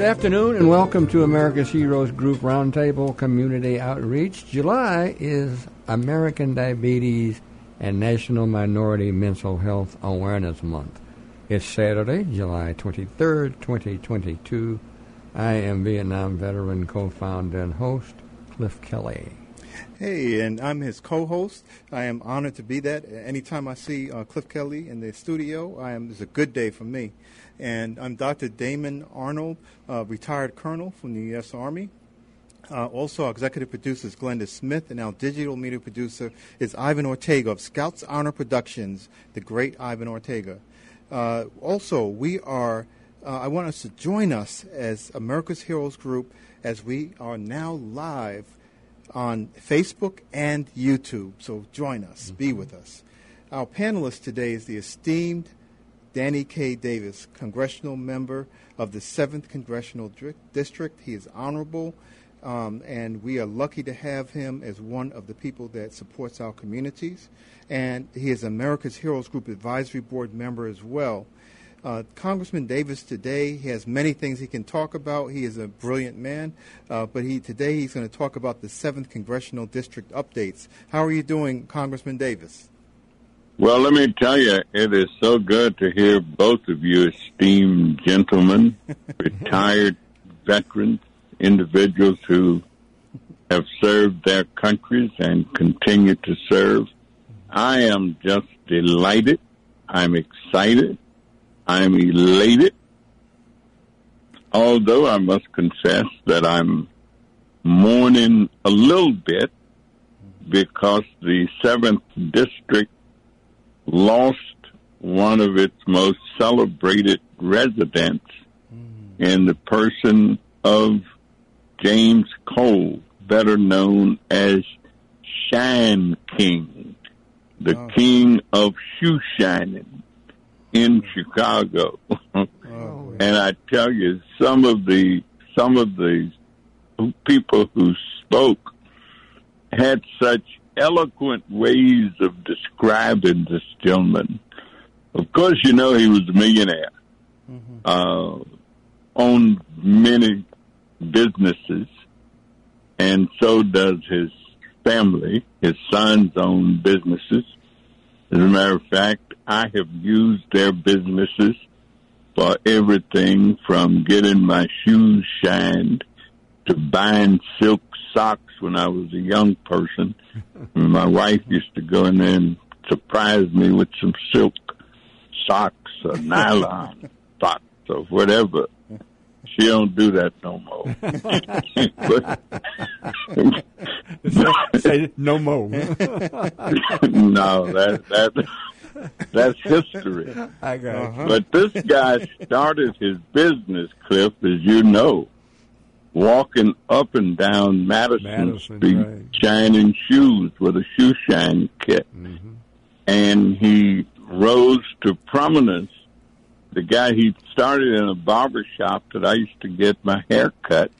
Good afternoon and welcome to America's Heroes Group Roundtable Community Outreach. July is American Diabetes and National Minority Mental Health Awareness Month. It's Saturday, July 23rd, 2022. I am Vietnam veteran co-founder and host Cliff Kelly. Hey, and I'm his co-host. I am honored to be that. Anytime I see uh, Cliff Kelly in the studio, I am. It's a good day for me. And I'm Dr. Damon Arnold, uh, retired colonel from the U.S. Army. Uh, also, our executive producer is Glenda Smith, and our digital media producer is Ivan Ortega of Scouts Honor Productions, the great Ivan Ortega. Uh, also, we are, uh, I want us to join us as America's Heroes Group as we are now live on Facebook and YouTube. So join us, mm-hmm. be with us. Our panelist today is the esteemed Danny K. Davis, congressional member of the 7th Congressional District. He is honorable, um, and we are lucky to have him as one of the people that supports our communities. And he is America's Heroes Group Advisory Board member as well. Uh, Congressman Davis today he has many things he can talk about. He is a brilliant man, uh, but he today he's going to talk about the seventh congressional district updates. How are you doing, Congressman Davis? Well, let me tell you, it is so good to hear both of you esteemed gentlemen, retired veterans, individuals who have served their countries and continue to serve. I am just delighted. I'm excited. I'm elated. Although I must confess that I'm mourning a little bit because the 7th District lost one of its most celebrated residents mm. in the person of James Cole, better known as Shine King, the oh. king of shoe shining in Chicago. oh, and I tell you, some of the some of the people who spoke had such eloquent ways of describing this gentleman. Of course, you know he was a millionaire, mm-hmm. uh, owned many businesses, and so does his family. His sons own businesses. As a matter of fact, I have used their businesses for everything from getting my shoes shined to buying silk socks when I was a young person. my wife used to go in there and surprise me with some silk socks or nylon socks or whatever. She don't do that no more. but, Say no more. no, that that that's history. I got uh-huh. But this guy started his business, Cliff, as you know walking up and down Madison, Madison Street, right. shining shoes with a shoe shine kit. Mm-hmm. And he rose to prominence. The guy, he started in a barber shop that I used to get my hair cut.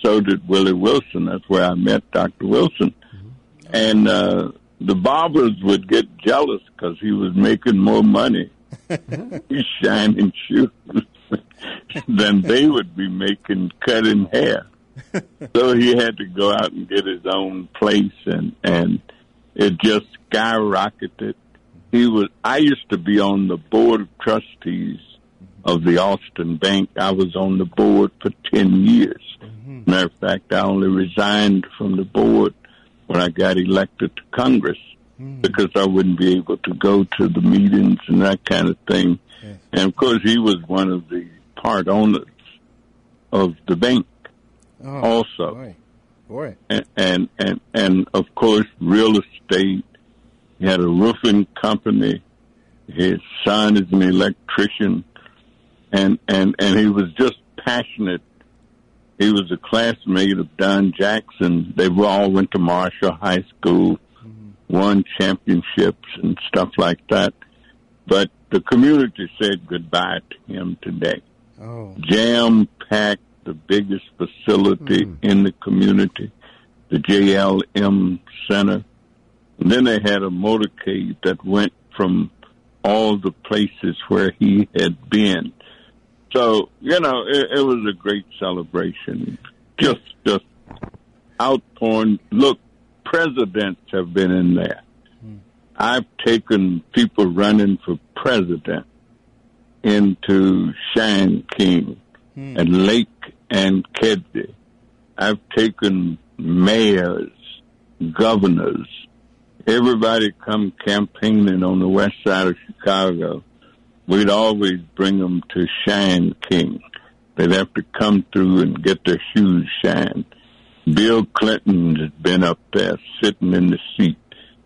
So did Willie Wilson. That's where I met Dr. Wilson. Mm-hmm. And, uh, the barbers would get jealous because he was making more money He's shining shoes. than they would be making cutting hair. so he had to go out and get his own place and and it just skyrocketed. He was I used to be on the board of trustees of the Austin Bank. I was on the board for ten years. Mm-hmm. Matter of fact, I only resigned from the board when I got elected to Congress Mm. because I wouldn't be able to go to the meetings and that kind of thing. Yes. And of course, he was one of the part owners of the bank Oh, also. boy. Boy. and and and, and of course real estate. He had a roofing company. His son is an electrician, and and and he was just passionate. He was a classmate of Don Jackson. They all went to Marshall High School, mm-hmm. won championships and stuff like that. But the community said goodbye to him today Oh. jam packed the biggest facility hmm. in the community, the JLM Center. And then they had a motorcade that went from all the places where he had been. So, you know, it, it was a great celebration. Just, just outpouring. Look, presidents have been in there. Hmm. I've taken people running for president into Shine King hmm. and Lake and Kedzie. I've taken mayors, governors, everybody come campaigning on the west side of Chicago. We'd always bring them to Shine King. They'd have to come through and get their shoes shined. Bill Clinton has been up there sitting in the seat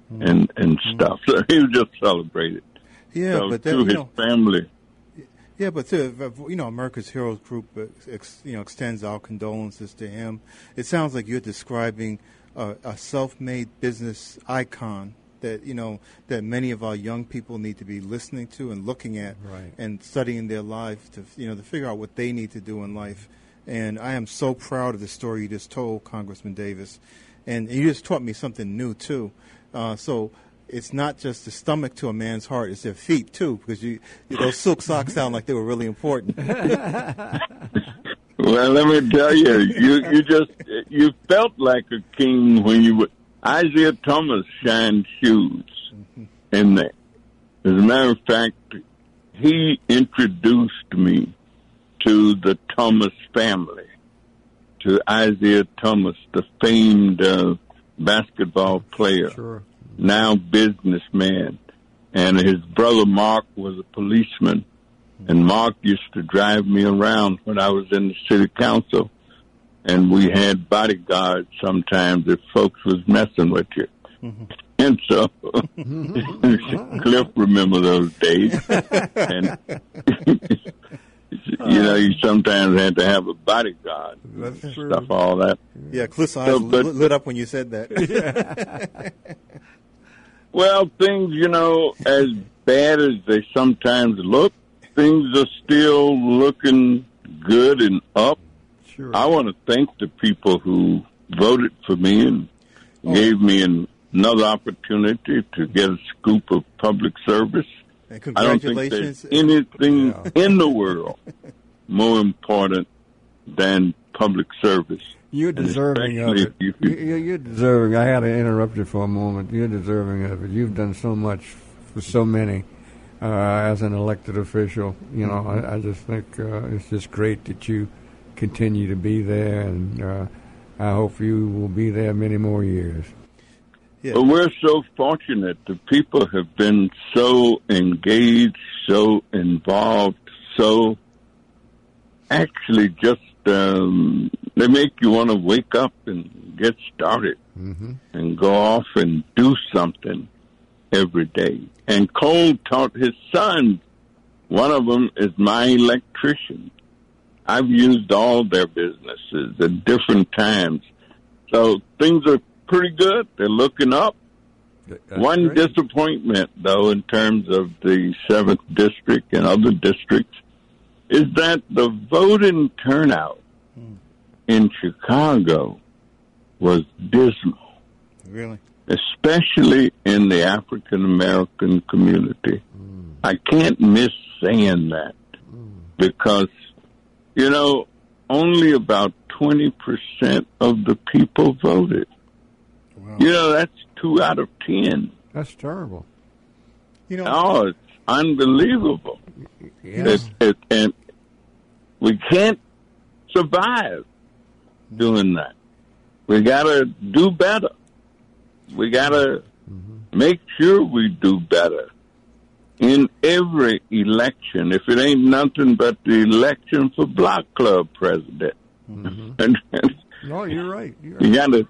hmm. and and hmm. stuff. So he was just celebrated. Yeah, so but that, to you his know, family, Yeah, but to, you know, America's Heroes Group, uh, ex, you know, extends our condolences to him. It sounds like you're describing a, a self-made business icon that you know that many of our young people need to be listening to and looking at Right. and studying their life to you know to figure out what they need to do in life. And I am so proud of the story you just told, Congressman Davis. And you just taught me something new too. Uh, so it's not just the stomach to a man's heart; it's their feet too, because you those silk socks sound like they were really important. Well, let me tell you, you you just you felt like a king when you were Isiah Thomas shined shoes in there. As a matter of fact, he introduced me to the Thomas family, to Isiah Thomas, the famed uh, basketball player Sure. Now businessman, and his brother Mark was a policeman, and Mark used to drive me around when I was in the city council, and we had bodyguards sometimes if folks was messing with you. Mm-hmm. And so Cliff remember those days, and you know you sometimes had to have a bodyguard, That's and true. stuff, all that. Yeah, Cliff's eyes So, but- lit, lit up when you said that. Well, things, you know, as bad as they sometimes look, things are still looking good and up. Sure. I want to thank the people who voted for me and oh. gave me an, another opportunity to get a scoop of public service. And I don't think there's anything Yeah. in the world more important than public service. You're deserving of it. you- You- you- You're deserving. I had to interrupt you for a moment. You're deserving of it. You've done so much for so many uh, as an elected official. You know, I, I just think uh, it's just great that you continue to be there, and uh, I hope you will be there many more years. yeah. But we're so fortunate. The people have been so engaged, so involved, so actually just um, they make you want to wake up and get started Mm-hmm. and go off and do something every day. And Cole taught his sons. One of them is my electrician. I've used all their businesses at different times. So things are pretty good. They're looking up. One disappointment, though, in terms of the seventh district and other districts, is that the voting turnout hmm. in Chicago was dismal, really. especially in the African American community. Hmm. I can't miss saying that hmm. because, you know, only about 20% of the people voted. Wow. You know, that's two out of 10. That's terrible. You know, Oh, it's unbelievable. Yeah. It, it, and we can't survive doing that. We got to do better. We gotta mm-hmm. make sure we do better in every election. If it ain't nothing but the election for Block Club president. Mm-hmm. no, you're right. You're. You gotta,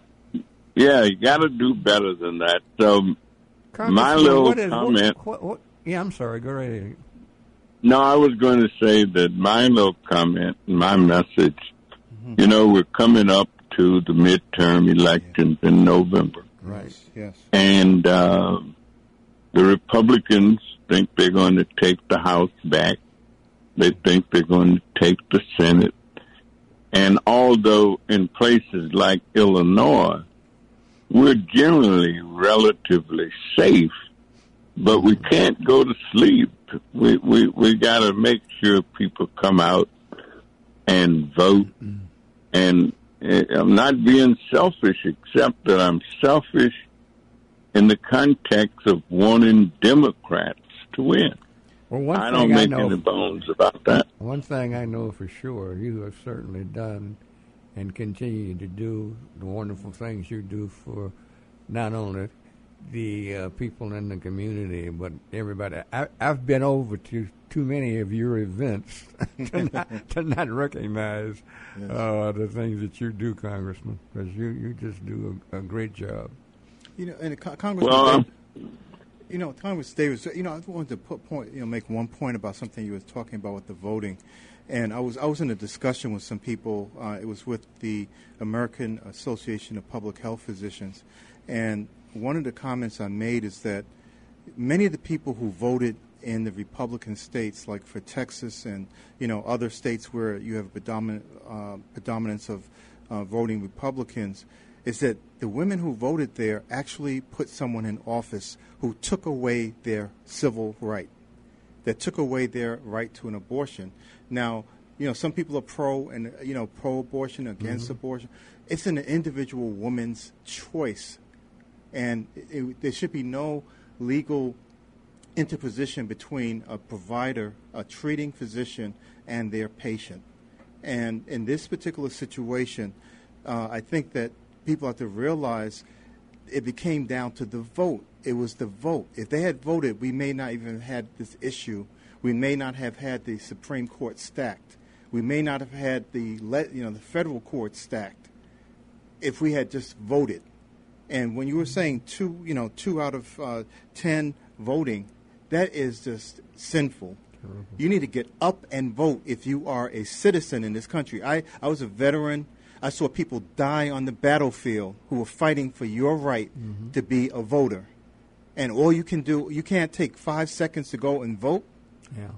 yeah, you gotta do better than that. So, my little is, comment. What, what, yeah, I'm sorry. Go right ahead. No, I was going to say that my little comment, my message, mm-hmm. you know, we're coming up to the midterm elections yeah. in November. Right. Yes. And uh, the Republicans think they're going to take the House back. They think they're going to take the Senate. And although in places like Illinois, we're generally relatively safe, but we can't go to sleep we we we got to make sure people come out and vote. Mm-hmm. And uh, I'm not being selfish, except that I'm selfish in the context of wanting Democrats to win. Well, one I don't make I know, any bones about that. One thing I know for sure, you have certainly done and continue to do the wonderful things you do for not only the uh, people in the community, but everybody. I, have been over to too many of your events to, not, to not recognize yes. uh, the things that you do, Congressman, because you, you just do a, a, great job. You know, and Congressman, well, you know, Thomas Davis. You know, I wanted to put point, you know, make one point about something you were talking about with the voting. And I was I was in a discussion with some people. Uh, it was with the American Association of Public Health Physicians, and one of the comments I made is that many of the people who voted in the Republican states, like for Texas and you know other states where you have predominant uh, predominance of uh, voting Republicans, is that the women who voted there actually put someone in office who took away their civil right, that took away their right to an abortion. Now, you know, some people are pro and you know pro-abortion, against mm-hmm. abortion. It's an individual woman's choice and it, there should be no legal interposition between a provider, a treating physician, and their patient. And in this particular situation, uh, I think that people have to realize it became down to the vote. It was the vote. If they had voted, we may not even have had this issue. We may not have had the Supreme Court stacked. We may not have had the you know the federal court stacked if we had just voted. And when you were saying two, you know, two out of uh, ten voting, that is just sinful. You need to get up and vote if you are a citizen in this country. I, I was a veteran. I saw people die on the battlefield who were fighting for your right mm-hmm. to be a voter. And all you can do, you can't take five seconds to go and vote. Yeah.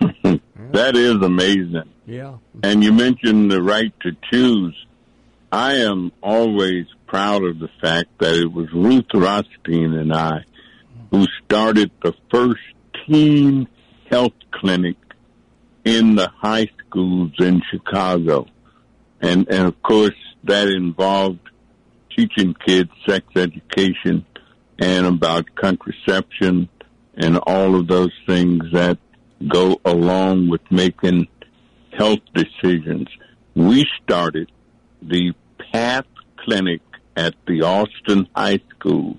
that is amazing. Yeah. And you mentioned the right to choose. I am always proud of the fact that it was Ruth Rothstein and I who started the first teen health clinic in the high schools in Chicago. And, and of course that involved teaching kids sex education and about contraception and all of those things that go along with making health decisions. We started the Path Clinic at the Austin High School,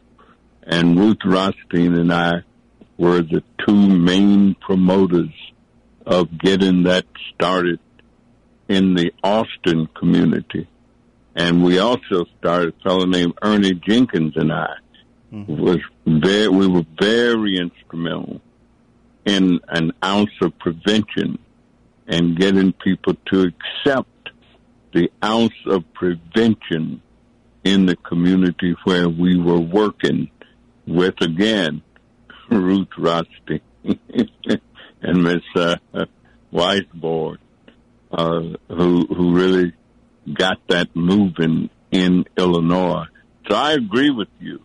and Ruth Rothstein and I were the two main promoters of getting that started in the Austin community. And we also started a fellow named Ernie Jenkins and I mm-hmm. was very, we were very instrumental in an ounce of prevention and getting people to accept the ounce of prevention in the community where we were working with again Ruth Rothstein and Miss uh, Weissbourd, uh, who who really got that moving in Illinois. So I agree with you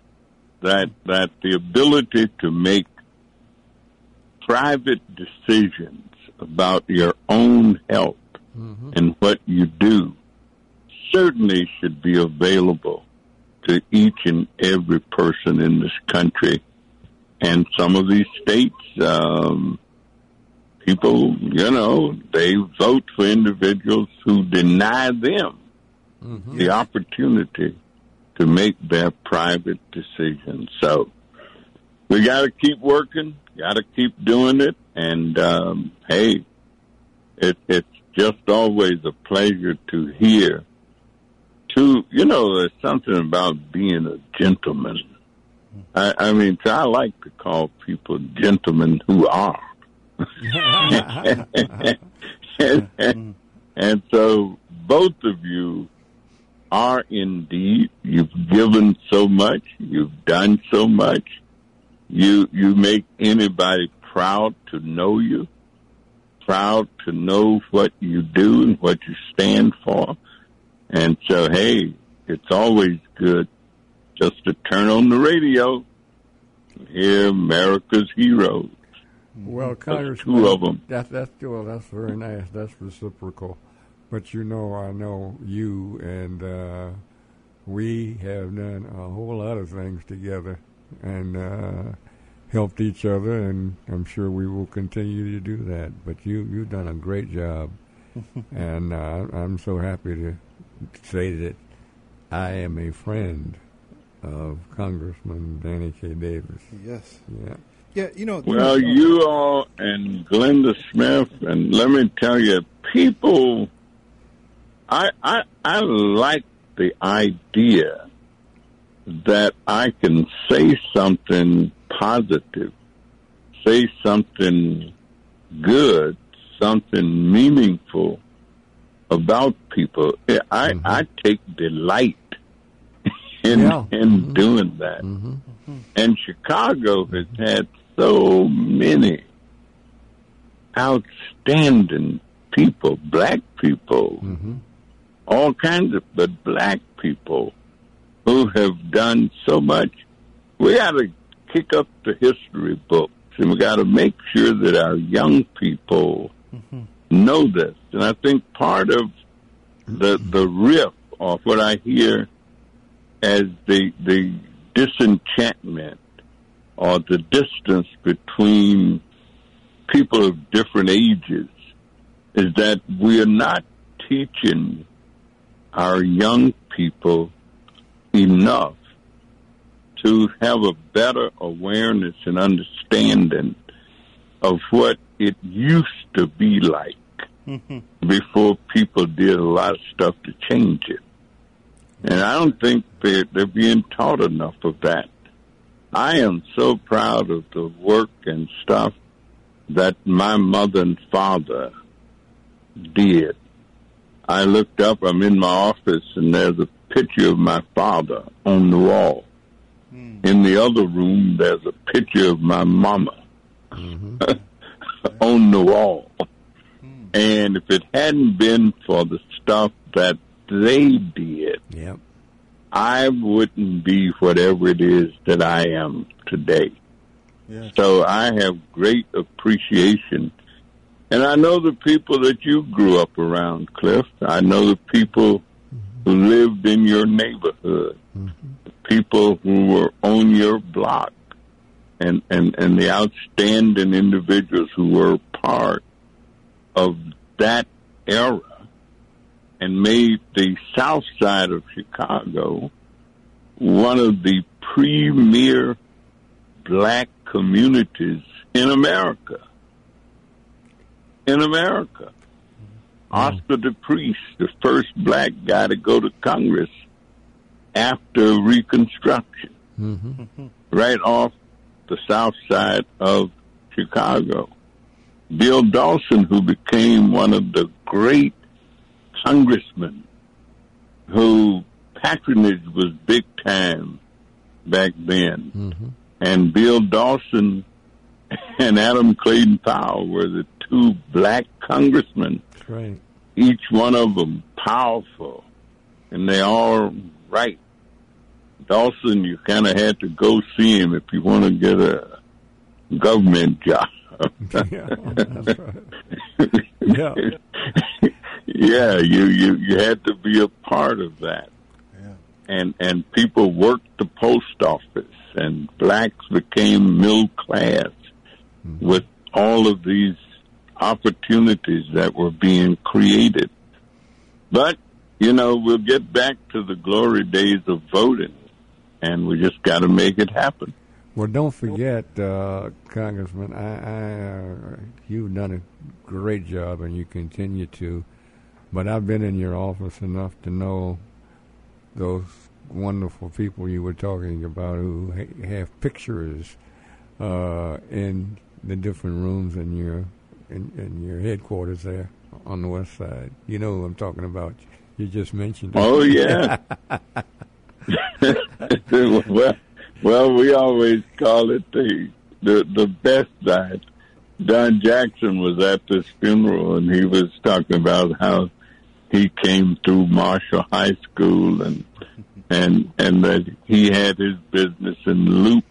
that that the ability to make private decisions about your own health mm-hmm. and what you do certainly should be available to each and every person in this country. And some of these states, um, people, you know, they vote for individuals who deny them mm-hmm. the opportunity to make their private decisions. So we got to keep working, got to keep doing it, and um, hey, it, it's just always a pleasure to hear. To you know, there's something about being a gentleman. I, I mean, I like to call people gentlemen who are. and so both of you are indeed. You've given so much. You've done so much. You you make anybody proud to know you, proud to know what you do and what you stand for. And so, hey, it's always good just to turn on the radio, and hear America's heroes. Well, Congressman, two of them. That, that's well, that's very nice. That's reciprocal. But you know, I know you, and uh, we have done a whole lot of things together, and uh, helped each other, and I'm sure we will continue to do that. But you, you've done a great job, and uh, I'm so happy to say that I am a friend of Congressman Danny K. Davis. Yes. Yeah. Yeah, you know. Well, uh, you all and Glenda Smith, and let me tell you, people, I I I like the idea that I can say something positive, say something good, something meaningful about people. I I take delight in Yeah. in Mhm. doing that. Mm-hmm. And Chicago has had so many outstanding people, black people, Mm-hmm. all kinds of, but black people who have done so much. We got to kick up the history books and we got to make sure that our young people know this. And I think part of the, the riff of what I hear as the, the disenchantment or the distance between people of different ages is that we are not teaching our young people enough to have a better awareness and understanding of what it used to be like mm-hmm. before people did a lot of stuff to change it. And I don't think they're, they're being taught enough of that. I am so proud of the work and stuff that my mother and father did. I looked up, I'm in my office, and there's a picture of my father on the wall. Hmm. In the other room, there's a picture of my mama Mm-hmm. on the wall. Hmm. And if it hadn't been for the stuff that they did, Yep. I wouldn't be whatever it is that I am today. Yes. So I have great appreciation. And I know the people that you grew up around, Cliff. I know the people who lived in your neighborhood, the people who were on your block, and, and, and the outstanding individuals who were part of that era and made the south side of Chicago one of the premier black communities in America. In America. Oscar De Priest, the first black guy to go to Congress after Reconstruction, Mm-hmm. right off the south side of Chicago. Bill Dawson, who became one of the great congressmen who patronage was big time back then. Mm-hmm. And Bill Dawson and Adam Clayton Powell were the two black congressmen, right. each one of them powerful, and they all right. Dawson, you kind of had to go see him if you want to get a government job. yeah, that's right. Yeah. yeah, you, you you had to be a part of that. Yeah. And and people worked the post office and blacks became middle class hmm. with all of these opportunities that were being created. But you know, we'll get back to the glory days of voting, and we just got to make it happen. Well, don't forget, uh, Congressman, I, I, uh, you've done a great job, and you continue to. But I've been in your office enough to know those wonderful people you were talking about who ha- have pictures uh, in the different rooms in your in, in your headquarters there on the west side. You know who I'm talking about. You just mentioned. It. Oh yeah. well, well, we always call it the the the best side. Don Jackson was at this funeral, and he was talking about how he came through Marshall High School, and and and that he had his business in Loop,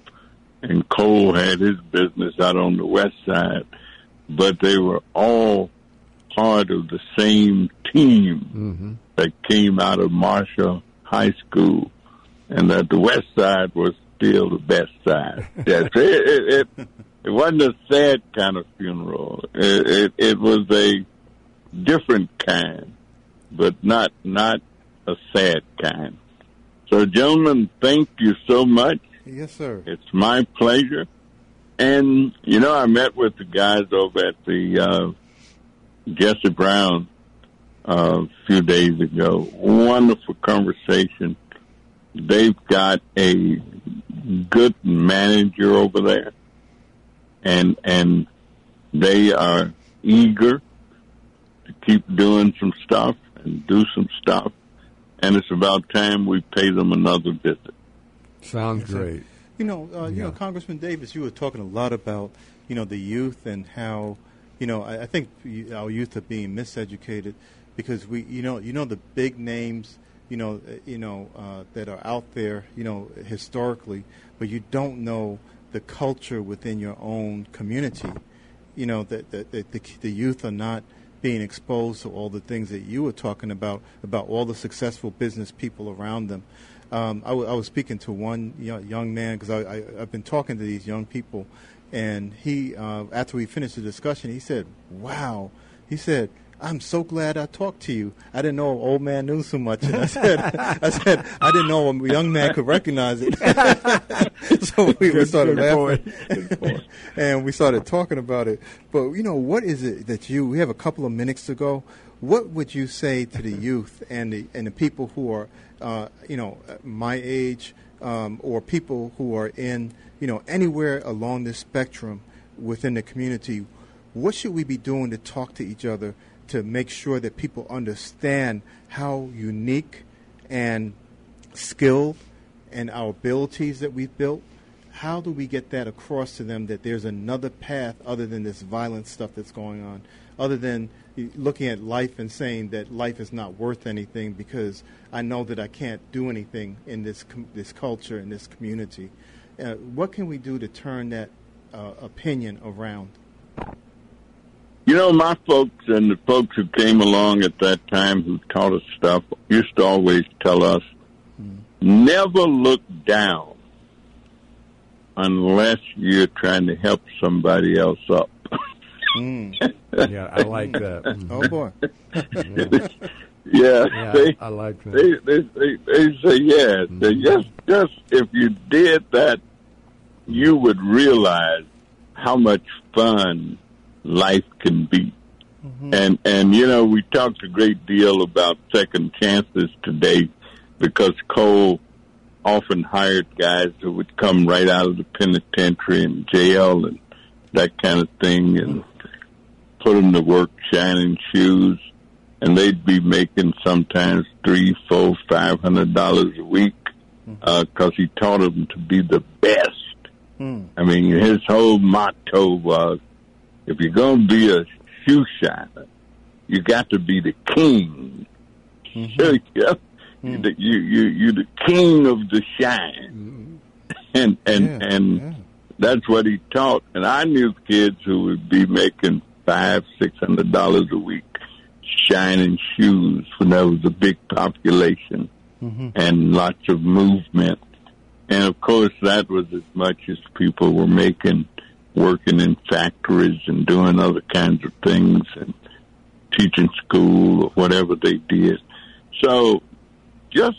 and Cole had his business out on the west side, but they were all part of the same team Mm-hmm. that came out of Marshall High School, and that the West Side was still the best side. yes, it, it, it it wasn't a sad kind of funeral. It, it it was a different kind, but not not a sad kind. So, gentlemen, thank you so much. Yes, sir. It's my pleasure. And, you know, I met with the guys over at the uh, Jesse Brown uh, a few days ago. Wonderful conversation. They've got a good manager over there, and and they are eager to keep doing some stuff and do some stuff. And it's about time we pay them another visit. Sounds great. You know, uh, you know, Congressman Davis, you were talking a lot about you know the youth and how you know I, I think our youth are being miseducated because we you know you know the big names you know uh, you know uh, that are out there you know historically, but you don't know the culture within your own community. You know that the, the, the, the youth are not being exposed to all the things that you were talking about about all the successful business people around them. Um, I, w- I was speaking to one young man because I, I, I've been talking to these young people, and he uh, after we finished the discussion, he said, "Wow," he said. I'm so glad I talked to you. I didn't know an old man knew so much. And I said, I said, I didn't know a young man could recognize it. so we, Good- started laughing, and we started talking about it. But you know, what is it that you? We have a couple of minutes to go. What would you say to the youth and the and the people who are, uh, you know, my age, um, or people who are in, you know, anywhere along this spectrum within the community? What should we be doing to talk to each other to make sure that people understand how unique and skilled and our abilities that we've built? How do we get that across to them that there's another path other than this violent stuff that's going on, other than looking at life and saying that life is not worth anything because I know that I can't do anything in this com- this culture in this community? Uh, what can we do to turn that uh, opinion around? You know, my folks and the folks who came along at that time who taught us stuff used to always tell us, never look down unless you're trying to help somebody else up. Mm. Yeah, I like that. Mhm. Oh boy. yeah, Yeah, they, I like that. they, they, they, they say, yeah, they Mhm. just, just if you did that, you would realize how much fun life can be. Mm-hmm. And and you know we talked a great deal about second chances today because Cole often hired guys who would come right out of the penitentiary and jail and that kind of thing and mm-hmm. put them to work shining shoes and they'd be making sometimes three, four, five hundred dollars a week mm-hmm. uh, because he taught them to be the best. Mm. I mean, his whole motto was, if you're going to be a shoe shiner, you got to be the king. Mm-hmm. So, yeah, you, mm. the- you, you, you're the king of the shine. Mm-hmm. And, and, Yeah, and yeah. that's what he taught. And I knew kids who would be making five, six hundred dollars a week shining shoes when there was a big population mm-hmm. and lots of movement. And of course, that was as much as people were making working in factories and doing other kinds of things and teaching school or whatever they did. So just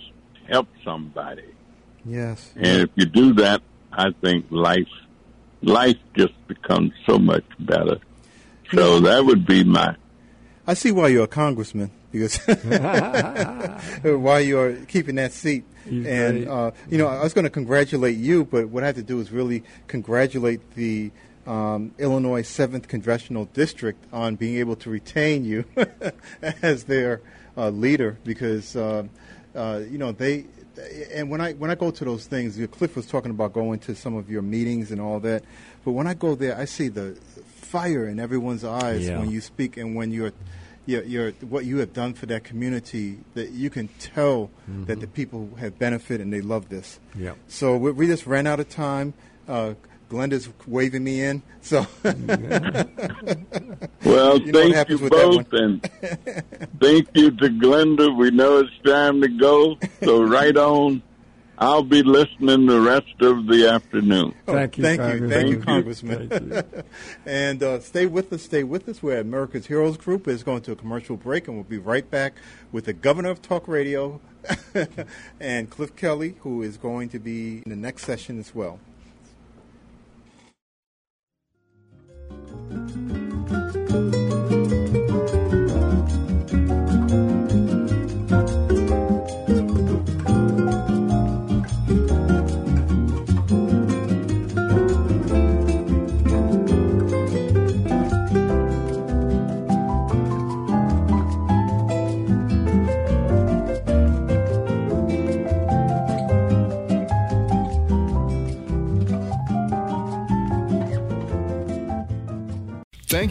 help somebody. Yes. And if you do that, I think life life just becomes so much better. So that would be my I see why you're a congressman because why you're keeping that seat. He's and uh, you know, I was going to congratulate you, but what I have to do is really congratulate the um, Illinois Seventh Congressional District on being able to retain you as their uh, leader because uh, uh, you know they. And when I when I go to those things, Cliff was talking about going to some of your meetings and all that. But when I go there, I see the fire in everyone's eyes Yeah. when you speak and when you're you're, you're, what you have done for that community, that you can tell that the people have benefited and they love this. Yeah. So we, we just ran out of time. Uh, Glenda's waving me in. So well. You know thank happens you with both, and thank you to Glenda. We know it's time to go, so right on. I'll be listening the rest of the afternoon. Thank you, thank you, thank you, Congressman. Congressman. Thank you. and uh, stay with us, stay with us. We're at America's Heroes Group is going to a commercial break, and we'll be right back with the governor of talk radio and Cliff Kelly, who is going to be in the next session as well.